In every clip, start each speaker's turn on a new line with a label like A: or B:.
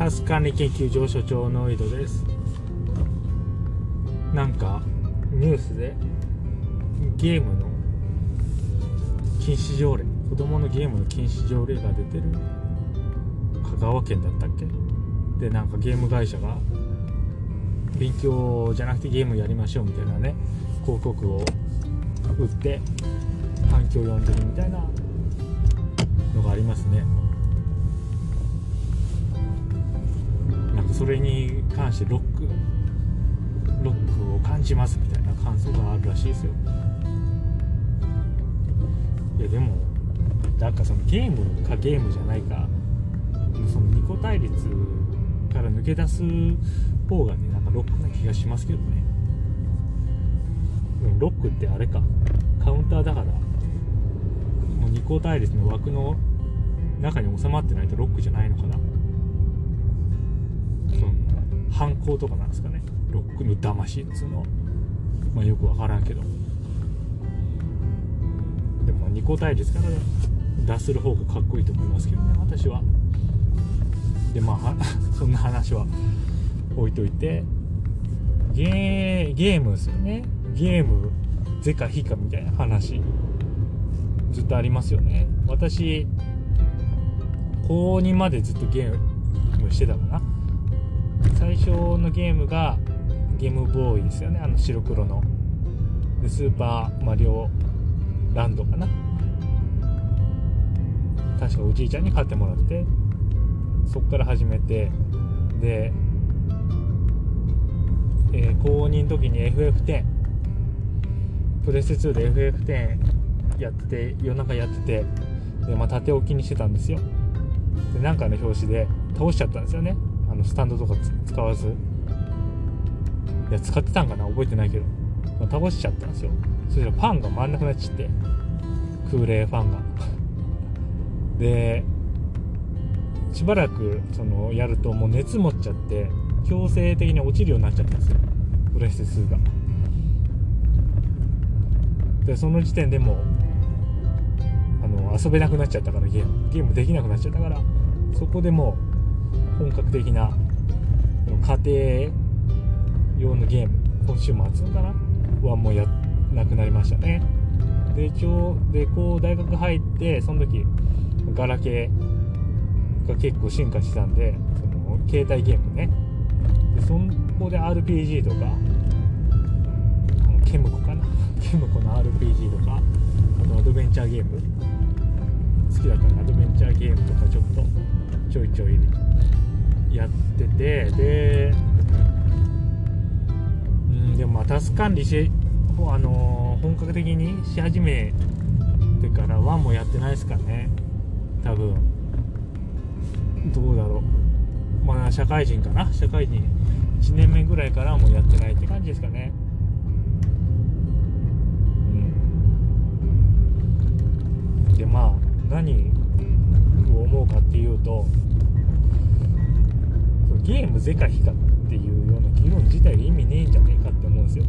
A: タス管理研究所所長の井戸です。なんかニュースでゲームの禁止条例子供のゲームの禁止条例が出てる香川県だったっけ？でなんかゲーム会社が勉強じゃなくてゲームやりましょうみたいなね広告を打って反響を呼んでるみたいなのがありますね。それに関してロックロックを感じますみたいな感想があるらしいですよ。いやでもなんかそのゲームかゲームじゃないかその二個対立から抜け出す方がねなんかロックな気がしますけどね。ロックってあれか。カウンターだからもう二項対立の枠の中に収まってないとロックじゃないのかな。犯行とかなんですかね。ロックの騙しっつうの。まあよくわからんけど。でも二項対立から脱する方がかっこいいと思いますけどね私は。でまあ そんな話は置いといて。ゲーゲームですよね。ゲーム是か非かみたいな話。ずっとありますよね。私高2までずっとゲームしてたかな。最初のゲームがゲームボーイですよね。あの白黒の。でスーパーマリオランドかな。確かおじいちゃんに買ってもらってそっから始めて。で、えー、高2の時に FF10 プレステ2で FF10 やってて夜中やっててで、まあ、縦置きにしてたんですよ。でなんかの表紙で倒しちゃったんですよね。のスタンドとか使わずいや使ってたんかな？覚えてないけど、まあ、倒しちゃったんですよ。そしたらファンが回んなくなっちゃって。空冷ファンが。でしばらくそのやるともう熱持っちゃって強制的に落ちるようになっちゃったんですよ。プレステ2が。でその時点でもうあの遊べなくなっちゃったからゲームゲームできなくなっちゃったからそこでもう本格的な家庭用のゲームコンシューマーつうのかな？はもうやなくなりましたね。で一応でこう大学入ってその時ガラケーが結構進化してたんでその携帯ゲームね。でそこで RPG とかあのケムコかな？ケムコの RPG とかあとアドベンチャーゲーム。好きだったアドベンチャーゲームとかちょっとちょいちょいやっててでうんでもまあタス管理しあのー、本格的にし始めてから1もやってないですかね。多分。どうだろう。まあ社会人かな。社会人1年目ぐらいからもうやってないって感じですかね。うん。でまあ何を思うかっていうとゲーム是か非かっていうような議論自体が意味ねえんじゃねえかって思うんですよ。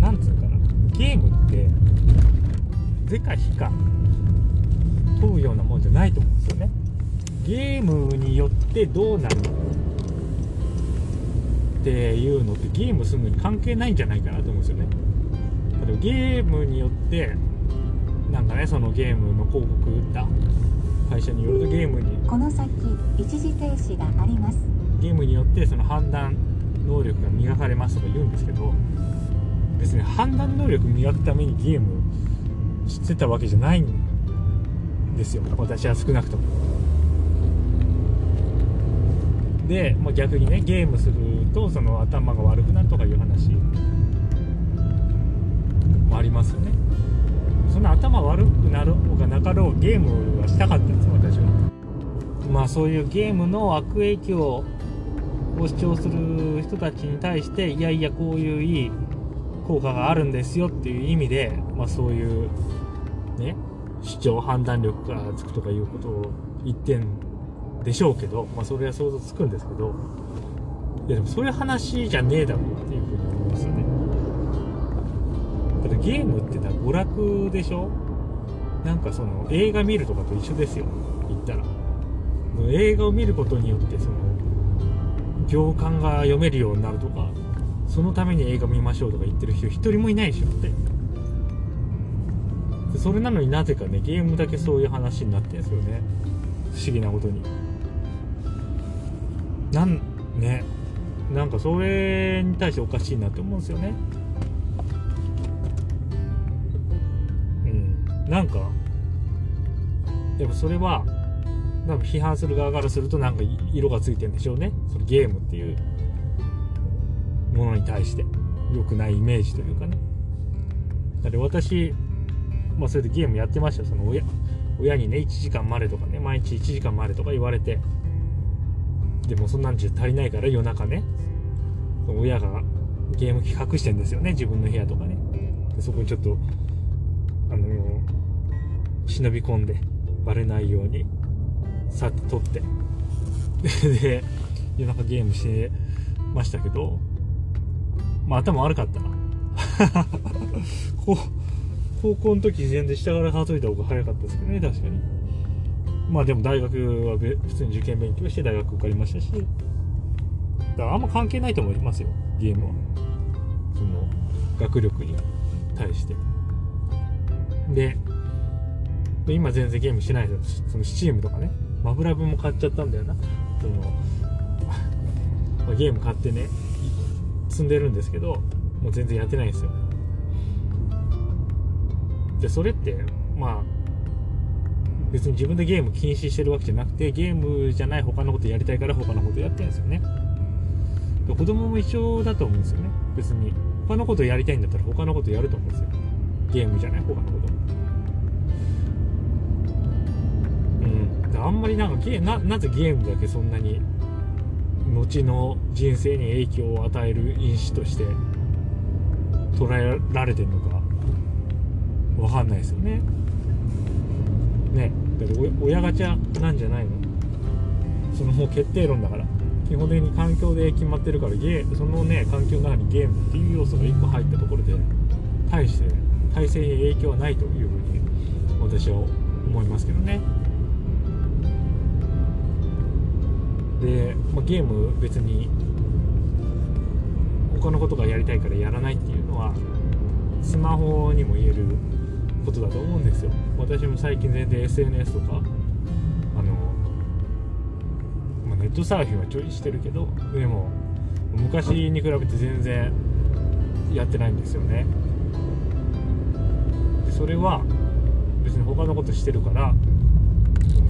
A: なんつうかな。ゲームって是か非か問うようなもんじゃないと思うんですよね。ゲームによってどうなるっていうのってゲームするのに関係ないんじゃないかなと思うんですよね。例えばゲームによってなんかねそのゲームの広告打った会社によるとゲームに。
B: この先一時停止があります。
A: ゲームによってその判断能力が磨かれますとか言うんですけど別に判断能力磨くためにゲームしてたわけじゃないんですよ。私は少なくとも。で、まあ、逆にねゲームするとその頭が悪くなるとかいう話もありますよねそんな頭悪くなろうがなかろうゲームはしたかったんです私は。まあそういうゲームの悪影響を主張する人たちに対していやいやこういういい効果があるんですよっていう意味で、まあ、そういうね主張判断力がつくとかいうことを言ってんでしょうけど、まあ、それは想像つくんですけどいやでもそういう話じゃねえだろうっていうふうに思いますよね。だってゲーム娯楽でしょ？なんかその映画見るとかと一緒ですよ。言ったら。映画を見ることによってその行間が読めるようになるとかそのために映画見ましょうとか言ってる人一人もいないでしょって。それなのになぜかねゲームだけそういう話になってるんですよね。不思議なことに。なんね。なんかそれに対しておかしいなって思うんですよね。やっぱそれは多分批判する側からするとなんか色がついてるんでしょうね。そのゲームっていうものに対して。良くないイメージというかね。だって私まあそれでゲームやってましたその親親にね1時間までとかね。毎日1時間までとか言われて。でもそんなんじゃ足りないから夜中ね。親がゲーム機隠してんですよね。自分の部屋とかね。でそこにちょっとあの忍び込んで。バレないようにさっと取って。で夜中ゲームしてましたけどまあ頭悪かった。な こう高校の時全然下から数えた方が早かったですけどね確かに。まあでも大学は普通に受験勉強して大学受かりましたし。だからあんま関係ないと思いますよゲームは。その学力に対して。で今全然ゲームしないですその Steam とかね。マブラブも買っちゃったんだよな。その、ゲーム買ってね積んでるんですけどもう全然やってないんですよ。でそれってまあ別に自分でゲーム禁止してるわけじゃなくてゲームじゃない他のことやりたいから他のことやってるんですよね。で子供も一緒だと思うんですよね。別に他のことやりたいんだったら他のことやると思うんですよ。ゲームじゃない他のことうん。あんまりなんかゲななぜゲームだけそんなに後の人生に影響を与える因子として捉えられてるのかわかんないですよね。ね。だって親ガチャなんじゃないの？そのもう決定論だから。基本的に環境で決まってるからゲそのね環境の中にゲームっていう要素が1個入ったところで対して体制に影響はないというふうに私は思いますけどね。で、まあ、ゲーム別に他のことがやりたいからやらないっていうのはスマホにも言えることだと思うんですよ。私も最近全然 SNS とかあの、まあ、ネットサーフィンはちょいしてるけどでも昔に比べて全然やってないんですよね。でそれは別に他のことしてるから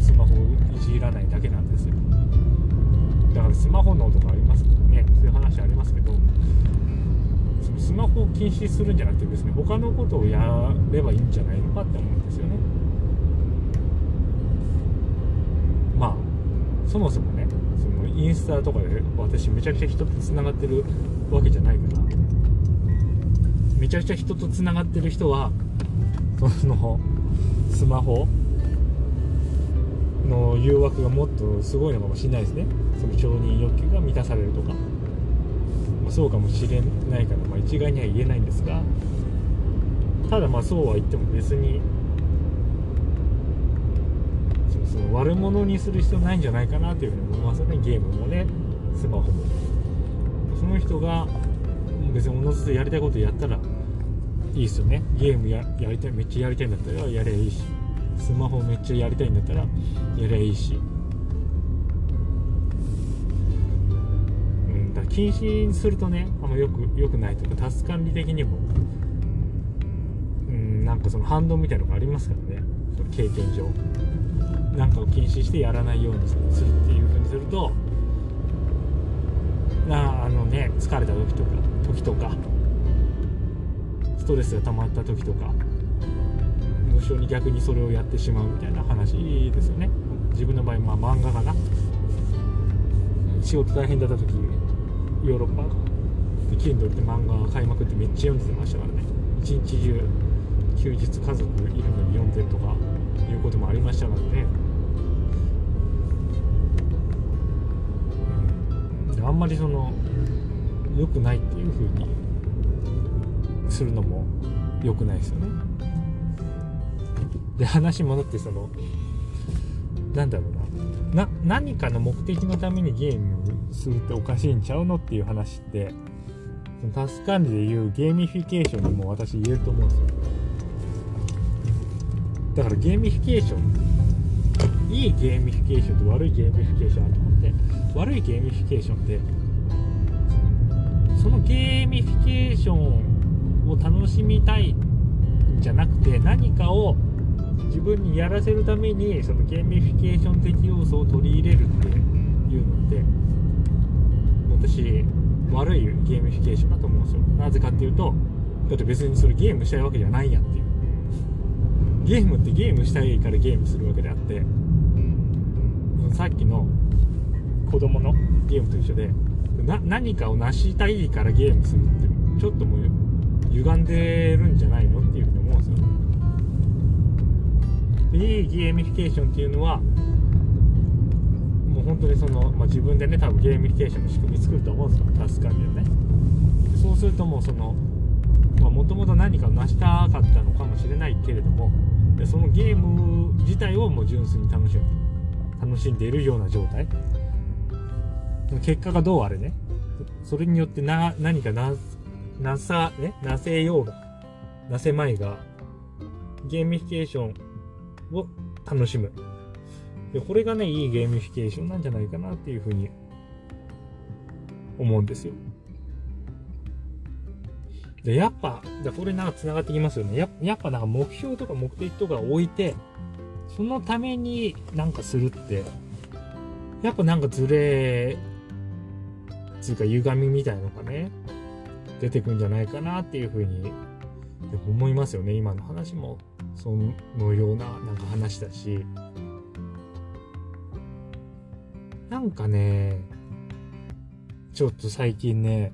A: スマホをいじらないだけなんですよ。スマホのとかありますね。そういう話ありますけどそのスマホを禁止するんじゃなくて別に他のことをやればいいんじゃないのかって思うんですよね。まあそもそもねそのインスタとかで私めちゃくちゃ人とつながってるわけじゃないからめちゃくちゃ人とつながってる人はそのスマホの誘惑がもっとすごいのかもしれないですね。その承認欲求が満たされるとか、まあ、そうかもしれないから、まあ、一概には言えないんですが。ただまあそうは言っても別にそのその悪者にする必要ないんじゃないかなというふうに思いますよねゲームもね。スマホも。その人が別におのずとやりたいことやったらいいですよね。ゲームややりたいめっちゃやりたいんだったらやればいいし。スマホめっちゃやりたいんだったらやりゃいいし。禁止するとねあんまよくよくないというかタス管理的にもうんなんかその反動みたいなのがありますからね。その経験上。なんかを禁止してやらないようにするっていう風にするとなあのね疲れた時とか時とかストレスが溜まった時とか無性に逆にそれをやってしまうみたいな話ですよね。自分の場合まあ漫画かな。仕事大変だった時ヨーロッパ。で Kindle って漫画買いまくってめっちゃ読んでましたからね。一日中休日家族いるのに読んでとかいうこともありましたからね、うん、であんまりその良くないっていう風にするのも良くないですよね。で話戻ってそのなんだろうな。な何かの目的のためにゲームするっておかしいんちゃうのっていう話ってそのタスク管理でいうゲーミフィケーションにも私言えると思うんですよ。だからゲーミフィケーションいいゲーミフィケーションと悪いゲーミフィケーションあると思って悪いゲーミフィケーションってそのゲーミフィケーションを楽しみたいんじゃなくて何かを自分にやらせるためにそのゲーミフィケーション的要素を取り入れるっていうのって私悪いゲーミフィケーションだと思うんですよ。なぜかっていうとだって別にそれゲームしたいわけじゃないやっていう。ゲームってゲームしたいからゲームするわけであってさっきの子供のゲームと一緒で何かを成したいからゲームするってちょっともう歪んでるんじゃないのっいいゲーミフィケーションっていうのはもう本当にその、まあ、自分でね多分ゲーミフィケーションの仕組み作ると思うんですよ。タスク管理をね。そうするともうそのもともと何かを成したかったのかもしれないけれどもでそのゲーム自体をもう純粋に楽しむ。楽しんでいるような状態。結果がどうあれね。それによってな何かななさねなせようがなせまいがゲーミフィケーションを楽しむ。でこれがねいいゲーミフィケーションなんじゃないかなっていうふうに思うんですよ。でやっぱでこれなんか繋がってきますよね。ややっぱなんか目標とか目的とか置いてそのためになんかするってやっぱなんかズレつうか歪みみたいのがね出てくんじゃないかなっていうふうに思いますよね今の話も。そのようななんか話だしなんかねちょっと最近ね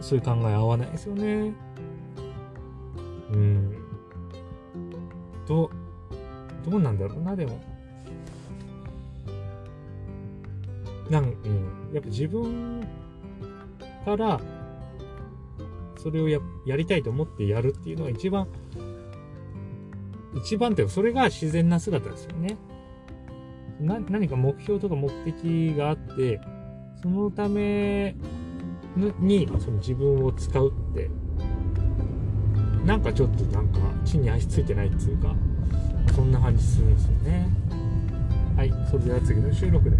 A: そういう考え合わないですよね。うん。どどうなんだろうなでも。なんうん。やっぱ自分からそれをややりたいと思ってやるっていうのが一番一番ってそれが自然な姿ですよね。何か目標とか目的があってそのためにその自分を使うってなんかちょっとなんか地に足ついてないっていうかそんな感じするんですよね。はいそれでは次の収録で。